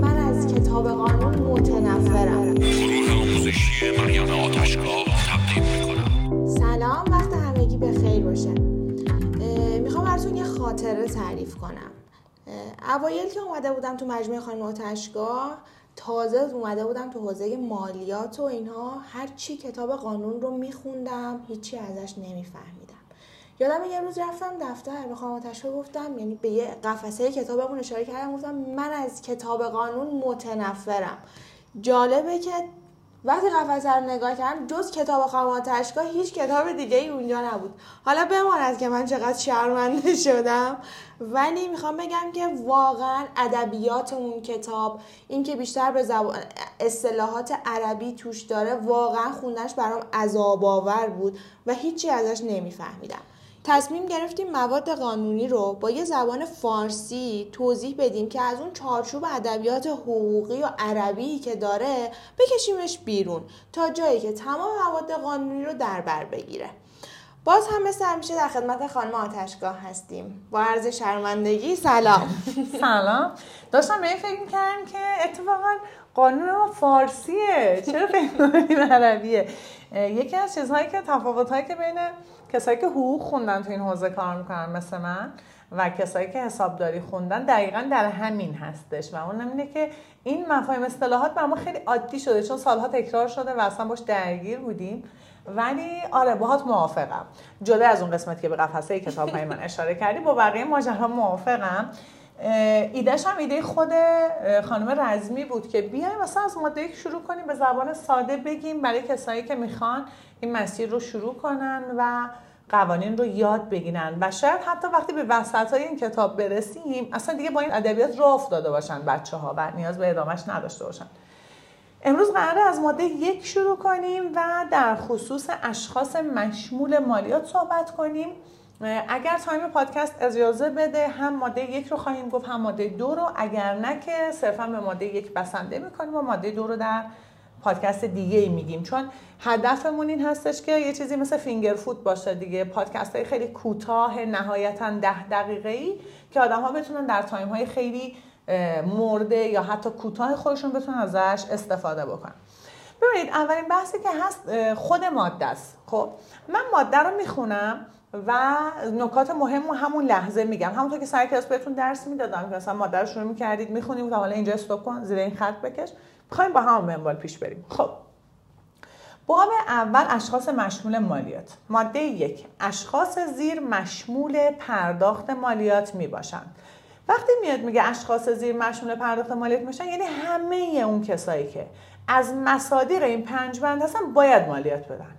من از کتاب قانون متنفرم. گروه آموزشی مریم آتشگاه تقدیم می‌کنم سلام وقت همگی به خیر باشه. می‌خوام براتون یه خاطره تعریف کنم. اوایل که اومده بودم تو مجموعه خانم آتشگاه تازه اومده بودم تو حوزه مالیات و اینها هر چی کتاب قانون رو میخوندم هیچی ازش نمیفهمیدم. یادم یه روز رفتم دفتر به خانم آتشگاه گفتم یعنی به یه قفسه کتابمون اشاره کردم گفتم من از کتاب قانون متنفرم. جالبه که وقتی قفسه رو نگاه کردم جز کتاب خانم آتشگاه هیچ کتاب دیگه ای اونجا نبود. حالا بماند که من چقدر شرمنده شدم. ولی می‌خوام بگم که واقعا ادبیات اون کتاب این که بیشتر به زبان اصطلاحات عربی توش داره واقعا خوندنش برام عذاب آور بود و هیچی ازش نمیفهمیدم. تصمیم گرفتیم مواد قانونی رو با یه زبان فارسی توضیح بدیم که از اون چارچوب ادبیات حقوقی و عربی که داره بکشیمش بیرون تا جایی که تمام مواد قانونی رو در بر بگیره. باز هم مثل همیشه در خدمت خانم آتشگاه هستیم. با عرض شرمندگی سلام. سلام. داشتم به این فکر می‌کردم که اتفاقا قانون ما فارسیه. چرا فکر عربیه؟ یکی از چیزهایی که تفاوتهایی که بین کسایی که حقوق خوندن تو این حوزه کار می‌کنن مثل من و کسایی که حسابداری خوندن دقیقا در همین هستش و اون اینه که این مفاهیم اصطلاحات بر ما خیلی عادی شده چون سالها تکرار شده و اصلا باش درگیر بودیم. ولی آره باهات موافقم. جدا از اون قسمتی که به قفسه کتاب های من اشاره کردی با بقیه ماجرا موافقم. ایدهش هم ایده خود خانم رزمی بود که بیایم مثلا از ماده یک شروع کنیم به زبان ساده بگیم برای کسایی که می‌خوان این مسیر رو شروع کنن و قوانین رو یاد بگیرن. و شاید حتی وقتی به وسط های این کتاب برسیم اصلا دیگه با این ادبیات راه افتاده باشن بچه ها و نیاز به ادامهش نداشته باشن. امروز قراره از ماده یک شروع کنیم و در خصوص اشخاص مشمول مالیات صحبت کنیم. اگر time پادکست اجازه بده هم ماده یک رو خواهیم گفت هم ماده دو رو. اگر نه که صرفا به ماده یک بسنده می‌کنیم و ماده دو رو در پادکست دیگه میگیم. چون هدفمون این هستش که یه چیزی مثل finger food باشه دیگه. پادکست های خیلی کوتاه نهایتا ده دقیقه ای که آدم ها بتونن در time های خیلی مرده یا حتی کوتاه خودشون بتونن ازش استفاده بکنن. ببینید اولین بحثی که هست خود ماده است. خب من ماده رو می‌خونم و نکات مهم همون لحظه میگم. همونطور که سر کلاس بهتون درس می‌دادم که مثلا ماده رو شروع می‌کردید می‌خونیم و حالا اینجا استوب کن زیر این خط بکش. می‌خوایم با همون منوال پیش بریم. خب. باب اول اشخاص مشمول مالیات. ماده یک اشخاص زیر مشمول پرداخت مالیات می باشند وقتی میاد میگه اشخاص زیر مشمول پرداخت مالیات میشن یعنی همه اون کسایی که از مصادیق این پنج بند هستن باید مالیات بدن.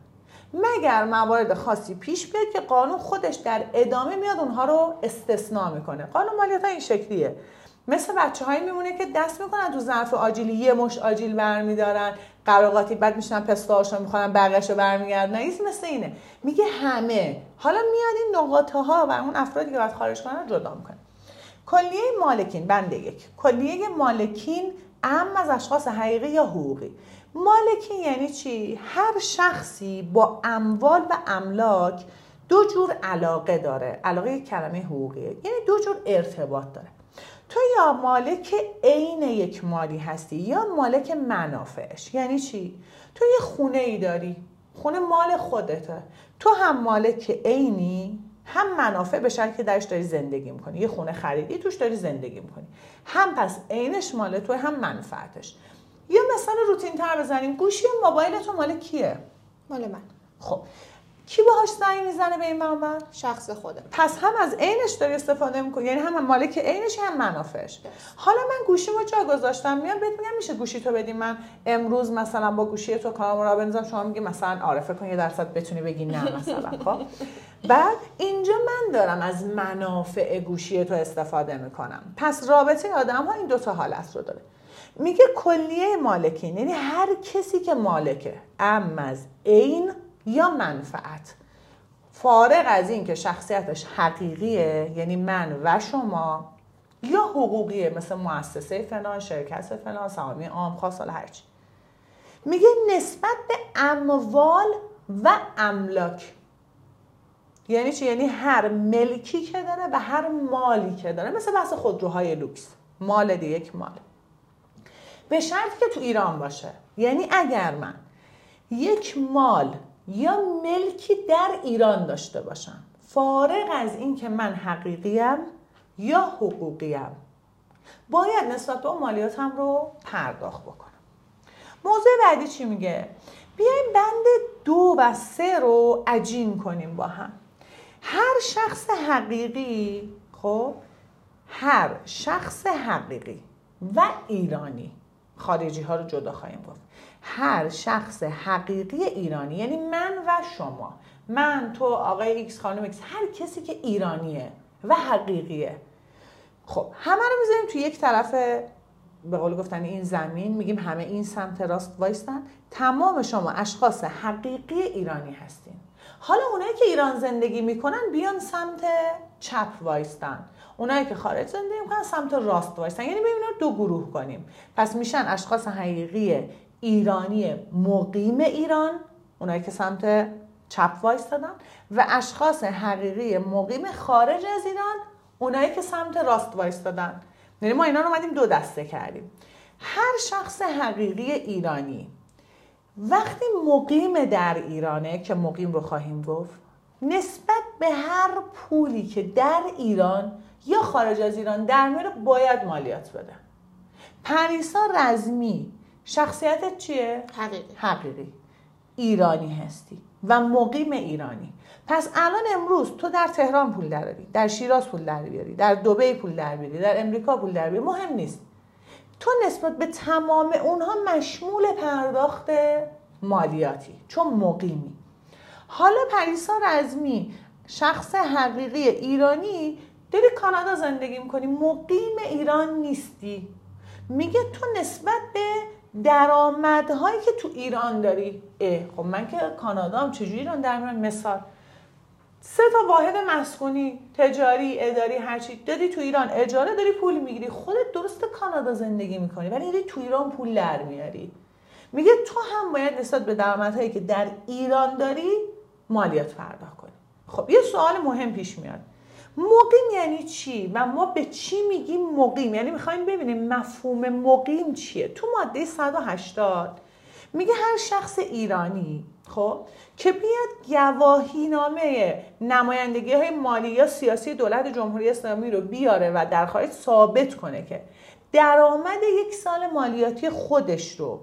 مگر موارد خاصی پیش بیاد که قانون خودش در ادامه میاد اونها رو استثناء می‌کنه. قانون مالیات ها این شکلیه. مثل بچه هایی میمونه که دست می‌کنن تو ظرف آجیلی یه مش آجیل برمیدارن قراقاتی بعد میشنن پستاش رو می‌خورن بقیش رو برمیگردن. این مثل اینه. میگه همه. حالا میاد این نقاطه ها و اون افرادی که باید خارج کنن جدا می‌کنه. کلیه مالکین بند یک. کلیه مالکین ام از اشخاص حقیقی یا حقوقی. مالکین یعنی چی؟ هر شخصی با اموال و املاک دو جور علاقه داره. علاقه یک کلمه حقوقیه. یعنی دو جور ارتباط داره. تو یا مالک عین یک مالی هستی یا مالک منافعش. یعنی چی؟ تو یه خونه ای داری. خونه مال خودته. تو هم مالک عینی هم منافع به که درش داری زندگی می‌کنی. یه خونه خریدی توش داری زندگی می‌کنی. هم پس عینش مال تو هم منفعتش. یا مثلا روتین تر بزنیم. گوشی موبایل تو مال کیه؟ مال من. خب. کی باهاش زنگ می‌زنه به این منبر؟ شخص خودم. پس هم از عینش داری استفاده می‌کنی؟ یعنی هم مالک عینش هم منافعش. حالا من گوشیمو جا گذاشتم میام بهت میگم میشه گوشی تو بدی. من امروز مثلا با گوشی تو کارم را بنزم شما میگی مثلا عارفه کن یه درصد بتونی بگی نه مثلا خب. بعد اینجا من دارم از منافع گوشی تو استفاده می‌کنم. پس رابطه آدم ها این دوتا حالت رو داره. میگه کلیه مالکین یعنی هر کسی که مالکه ام از عین یا منفعت. فارغ از این که شخصیتش حقیقیه یعنی من و شما یا حقوقیه مثل مؤسسه فلان شرکت فلان سهامی عام خاص هرچی میگه نسبت به اموال و املاک. یعنی چی؟ یعنی هر ملکی که داره و هر مالی که داره. مثل بحث خودروهای لوکس. مال دی یک مال. به شرطی که تو ایران باشه. یعنی اگر من یک مال یا ملکی در ایران داشته باشم فارغ از این که من حقیقیم یا حقوقیم باید نسبت به اون مالیاتم رو پرداخت بکنم. موضوع بعدی چی میگه؟ بیایم بند دو و سه رو عجین کنیم با هم. هر شخص حقیقی خب هر شخص حقیقی و ایرانی خارجی ها رو جدا خواهیم گفت. هر شخص حقیقی ایرانی یعنی من و شما من تو آقای ایکس خانم ایکس هر کسی که ایرانیه و حقیقیه. خب همه رو می‌ذاریم تو یک طرف به قول گفتن این زمین میگیم همه این سمت راست وایستن. تمام شما اشخاص حقیقی ایرانی هستین. حالا اونایی که ایران زندگی می‌کنن بیان سمت چپ وایستن. اونایی که خارج زندگی می‌کنن سمت راست وایستن یعنی ببینیم دو گروه کنیم. پس میشن اشخاص حقیقی ایرانی مقیم ایران اونایی که سمت چپ وایستادن و اشخاص حقیقی مقیم خارج از ایران اونایی که سمت راست وایستادن یعنی ما اینا رو اومدیم دو دسته کردیم. هر شخص حقیقی ایرانی وقتی مقیم در ایرانه که مقیم رو خواهیم گفت نسبت به هر پولی که در ایران یا خارج از ایران در میاره باید مالیات بده. پریسا رزمی شخصیتت چیه؟ حقیقی. حقیقی. ایرانی هستی و مقیم ایرانی. پس الان امروز تو در تهران پول دراری در شیراز پول در بیاری در دبی پول در بیاری در امریکا پول در بیاری مهم نیست. تو نسبت به تمام اونها مشمول پرداخت مالیاتی چون مقیمی. حالا پریسا رزمی شخص حقیقی ایرانی داری کانادا زندگی می‌کنی مقیم ایران نیستی. میگه تو نسبت به درآمدهایی که تو ایران داری اه خب من که کانادا هم چجوری ایران در میارم مثال سه تا واحد مسکونی تجاری اداری هرچی دادی تو ایران اجاره داری پول می‌گیری. خودت درست کانادا زندگی می‌کنی ولی داری تو ایران پول در میاری. میگه تو هم باید نسبت به درآمدهایی که در ایران داری مالیات پرداخت کنی. خب یه سوال مهم پیش میاد. مقیم یعنی چی؟ و ما به چی میگیم مقیم؟ یعنی می‌خوایم ببینیم مفهوم مقیم چیه. تو ماده 180 میگه هر شخص ایرانی خب که بیاد گواهی نامه نمایندگی های مالی یا سیاسی دولت جمهوری اسلامی رو بیاره و در خارج ثابت کنه که درآمد یک سال مالیاتی خودش رو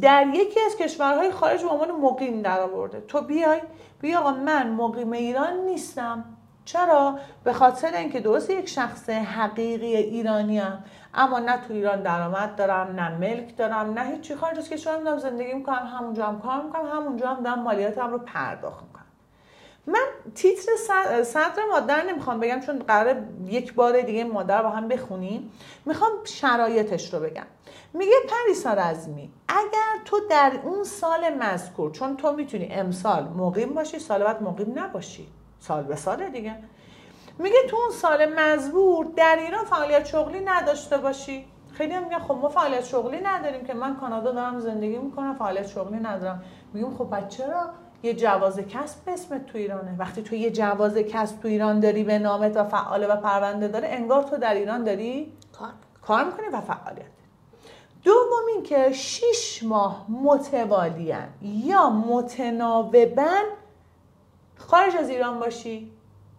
در یکی از کشورهای خارج به عنوان مقیم درآورده. تو بیای بیا آقا من مقیم ایران نیستم. چرا؟ به خاطر اینکه درست یک شخص حقیقی ایرانی هم اما نه تو ایران درآمد دارم نه ملک دارم نه هیچی خارج از کشورم دارم زندگی می‌کنم همونجا هم کار می‌کنم همونجا هم دارم مالیاتم رو پرداخت می‌کنم. من تیتر صدر مادر نمی‌خوام بگم چون قرار یک بار دیگه مادر با هم بخونیم. می‌خوام شرایطش رو بگم. میگه پریسا رزمی اگر تو در اون سال مذکور چون تو می‌تونی امسال مقیم باشی سال بعد مقیم نباشی. سال به سال دیگه. میگه تو اون سال مزبور در ایران فعالیت شغلی نداشته باشی. خیلی هم میگن خب ما فعالیت شغلی نداریم که من کانادا دارم زندگی می‌کنم فعالیت شغلی ندارم. میگم خب بعد چرا یه جواز کسب به اسمت تو ایرانه؟ وقتی تو یه جواز کسب تو ایران داری به نامت و فعاله و پرونده داره انگار تو در ایران داری کار کار می‌کنی و فعالیت. دوم این که شیش ماه متوالیان یا متناوبن خارج از ایران باشی.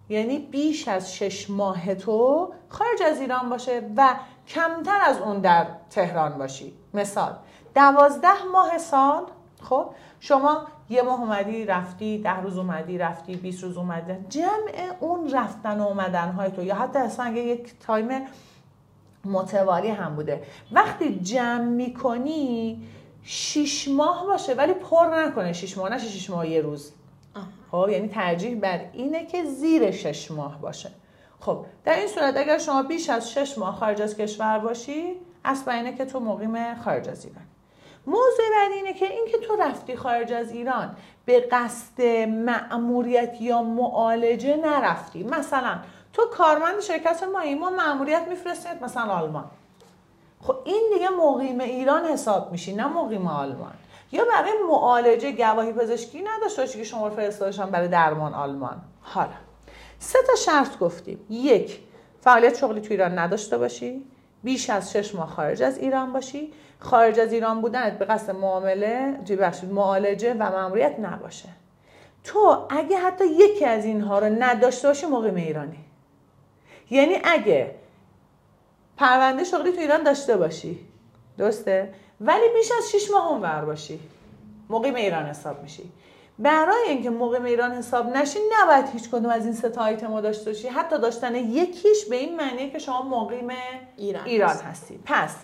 یعنی بیش از شش ماه تو خارج از ایران باشه و کمتر از اون در تهران باشی. مثال دوازده ماه سال خب شما یه ماه اومدی رفتی ده روز اومدی رفتی 20 روز اومدی. جمع اون رفتن و اومدن های تو یا حتی اصلا یک تایم متوالی هم بوده. وقتی جمع می‌کنی شیش ماه باشه ولی پر نکنه. شیش ماه نه شیش ماه یه روز. خب یعنی ترجیح بر اینه که زیر شش ماه باشه. خب در این صورت اگر شما بیش از شش ماه خارج از کشور باشی اصلا اینه که تو مقیم خارج از ایران. موضوع بعدی اینه که اینکه تو رفتی خارج از ایران به قصد مأموریت یا معالجه نرفتی. مثلا تو کارمند شرکت ما ما مأموریت میفرستید مثلا آلمان. خب این دیگه مقیم ایران حساب میشی نه مقیم آلمان. یا برای معالجه گواهی پزشکی نداشته باشی که شما فرستادشان برای درمان آلمان. حالا سه تا شرط گفتیم. یک فعالیت شغلی تو ایران نداشته باشی. بیش از شش ماه خارج از ایران باشی. خارج از ایران بودنت به قصد معامله بخشید معالجه و ماموریت نباشه. تو اگه حتی یکی از اینها رو نداشته باشی مقیم ایرانی. یعنی اگه پرونده شغلی تو ایران داشته باشی. درسته؟ ولی بیش از 6 ماه اونور باشی. مقیم ایران حساب میشی. برای اینکه مقیم ایران حساب نشی نباید هیچ کدوم از این سه تا آیتم داشته باشی. حتی داشتن یکیش به این معنیه که شما مقیم ایران ایران هستی. هستی. پس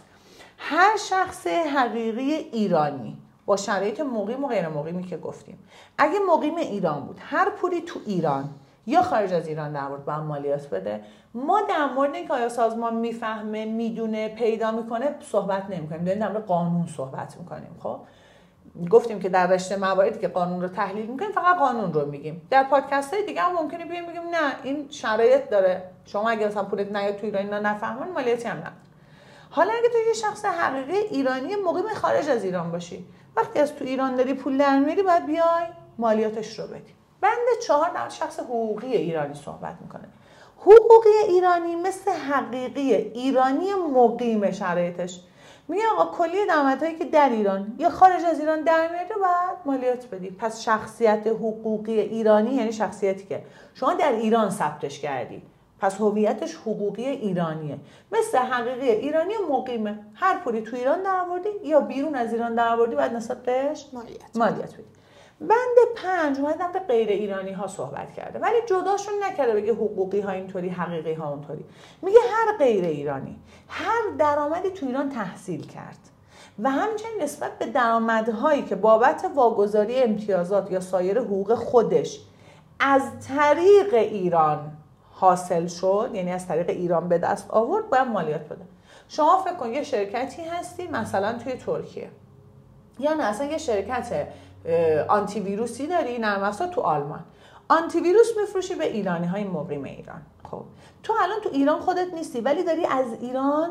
هر شخص حقیقی ایرانی با شرایط مقیم و غیر مقیمی که گفتیم. اگه مقیم ایران بود هر پولی تو ایران یا خارج از ایران در مورد با مالیات بده. ما در مورد اینکه آیا سازمان می‌فهمه می‌دونه پیدا می‌کنه صحبت نمی‌کنیم. داریم در مورد قانون صحبت می‌کنیم خب؟ گفتیم که در رشته مواردی که قانون رو تحلیل می‌کنیم فقط قانون رو میگیم. در پادکست های دیگه هم ممکنه بیایم بگیم نه این شرایط داره. شما اگه مثلا پولت نیاد تو ایران اینا نفهمن مالیاتی هم نداره حالا اگه تو یه شخص حقیقی ایرانی مقیم خارج از ایران باشی وقتی از تو ایران داری پول در میاری باید بیای مالیاتش رو بدی. بند چهار در شخص حقوقی ایرانی صحبت می‌کنه. حقوقی ایرانی مثل حقیقی ایرانی مقیم شرایطش. میگه آقا کلی درآمدهایی که در ایران یا خارج از ایران در میاری باید مالیات بدی. پس شخصیت حقوقی ایرانی یعنی شخصیتی که شما در ایران ثبتش کردی. پس هویتش حقوقی ایرانیه. مثل حقیقی ایرانی مقیمه. هر پولی تو ایران درآوردی یا بیرون از ایران درآوردی باید نسبت بهش مالیات. مالیات بدی. بند پنج اومد در غیر ایرانی ها صحبت کرده. ولی جداشون نکرده بگه حقوقی ها اینطوری حقیقی ها اونطوری. میگه هر غیر ایرانی هر درآمدی تو ایران تحصیل کرد. و همچنین نسبت به درآمدهایی که بابت واگذاری امتیازات یا سایر حقوق خودش از طریق ایران حاصل شد یعنی از طریق ایران به دست آورد باید مالیات بده. شما فکر کن یه شرکتی هستی مثلا توی ترکیه. یا نه اصلا یه شرکت اه، آنتی ویروسی داری؟ نرم افزار تو آلمان. آنتی ویروس میفروشی به ایرانی های مقیم ایران. خب تو الان تو ایران خودت نیستی ولی داری از ایران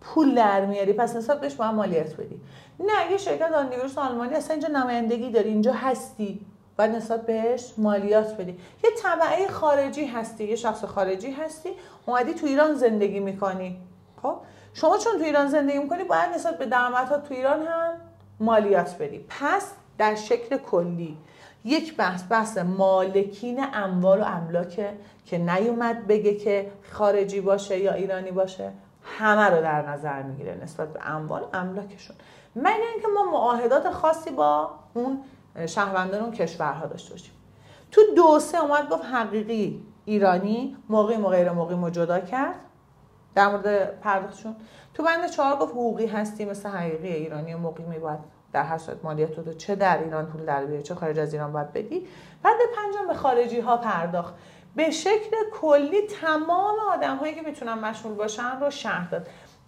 پول در میاری. پس نسبت بهش باید مالیات بدی. نه یه شرکت آنتی ویروس آلمانی اصلا اینجا نمایندگی داری اینجا هستی. باید نسبت بهش مالیات بدی. یه طبعه خارجی هستی یه شخص خارجی هستی اومدی تو ایران زندگی می‌کنی. خب شما چون تو ایران زندگی می‌کنی باید نسبت به درآمدها تو ایران هم مالیات بدی. پس در شکل کلی. یک بحث بحث مالکین اموال و املاکه که نیومد بگه که خارجی باشه یا ایرانی باشه همه رو در نظر می‌گیره نسبت به اموال املاکشون. مگر اینکه ما معاهدات خاصی با اون شهروندان اون کشورها داشته باشیم. تو دو سه اومد گفت حقیقی ایرانی مقیم و غیر رو جدا کرد در مورد پرداختشون. تو بند چهار گفت حقوقی هستی مثل حقیقی ایرانی و مقیمی در هر صورت مالیات رو چه در ایران پول در بیاری چه خارج از ایران باید بدی. بعد پنجم به خارجی ها پرداخت. به شکل کلی تمام آدم هایی که می‌تونن مشمول باشن رو شرح داد.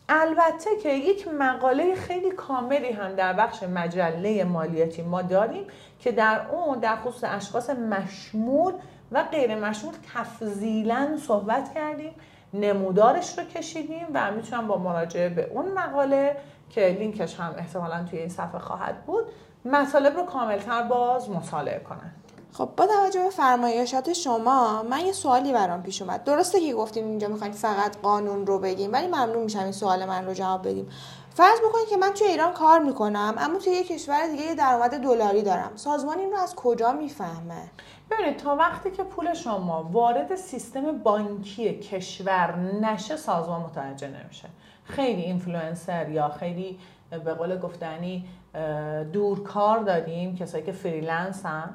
البته که یک مقاله خیلی کاملی هم در بخش مجله مالیاتی ما داریم که در اون در خصوص اشخاص مشمول و غیر مشمول تفضیلا صحبت کردیم نمودارش رو کشیدیم و می‌تونم با مراجعه به اون مقاله که لینکش هم احتمالا توی این صفحه خواهد بود مطالب رو کاملتر باز مطالعه کنن. خب با توجه به فرمایشات شما من یه سوالی برام پیش اومد. درسته که گفتیم اینجا می‌خوایم فقط قانون رو بگیم ولی ممنون میشم این سوال من رو جواب بدیم. فرض بکنید که من توی ایران کار می‌کنم اما توی یه کشور دیگه یه درآمد دلاری دارم. سازمان این رو از کجا می‌فهمه؟ ببینید تا وقتی که پول شما وارد سیستم بانکی کشور نشه سازمان متوجه نمیشه. خیلی اینفلوئنسر یا خیلی به قول گفتنی دورکار داریم کسایی که freelance ن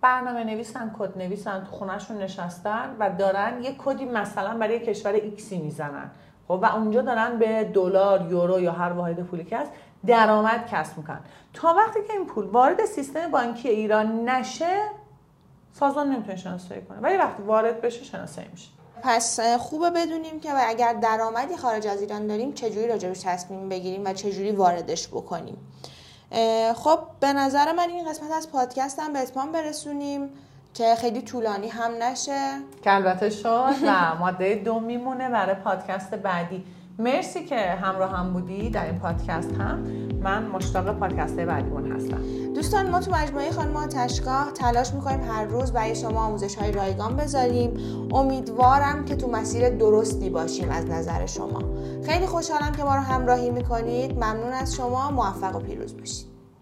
برنامه نویسن کد نویسن تو خونهشون نشستن و دارن یه کدی مثلا برای کشور ایکسی می‌زنن. خب و اونجا دارن به دلار یورو یا هر واحد پولی که هست درآمد کسب می‌کنن. تا وقتی که این پول وارد سیستم بانکی ایران نشه سازمان نمی‌تونه شناسایی کنه. ولی وقتی وارد بشه شناسایی میشه. پس خوبه بدونیم که اگر درآمدی خارج از ایران داریم چجوری راجبش تصمیم بگیریم و چجوری واردش بکنیم. خب به نظر من این قسمت از پادکست هم به اتمام برسونیم که خیلی طولانی هم نشه. که البته شد و ماده دو میمونه برای پادکست بعدی. مرسی که همراه هم بودی در این پادکست هم. من مشتاق پادکست بعدیمون هستم. دوستان ما تو مجموعه خانم آتشگاه تلاش می‌کنیم هر روز برای شما آموزش های رایگان بذاریم. امیدوارم که تو مسیر درستی باشیم از نظر شما. خیلی خوشحالم که ما رو همراهی می‌کنید. ممنون از شما. موفق و پیروز باشید.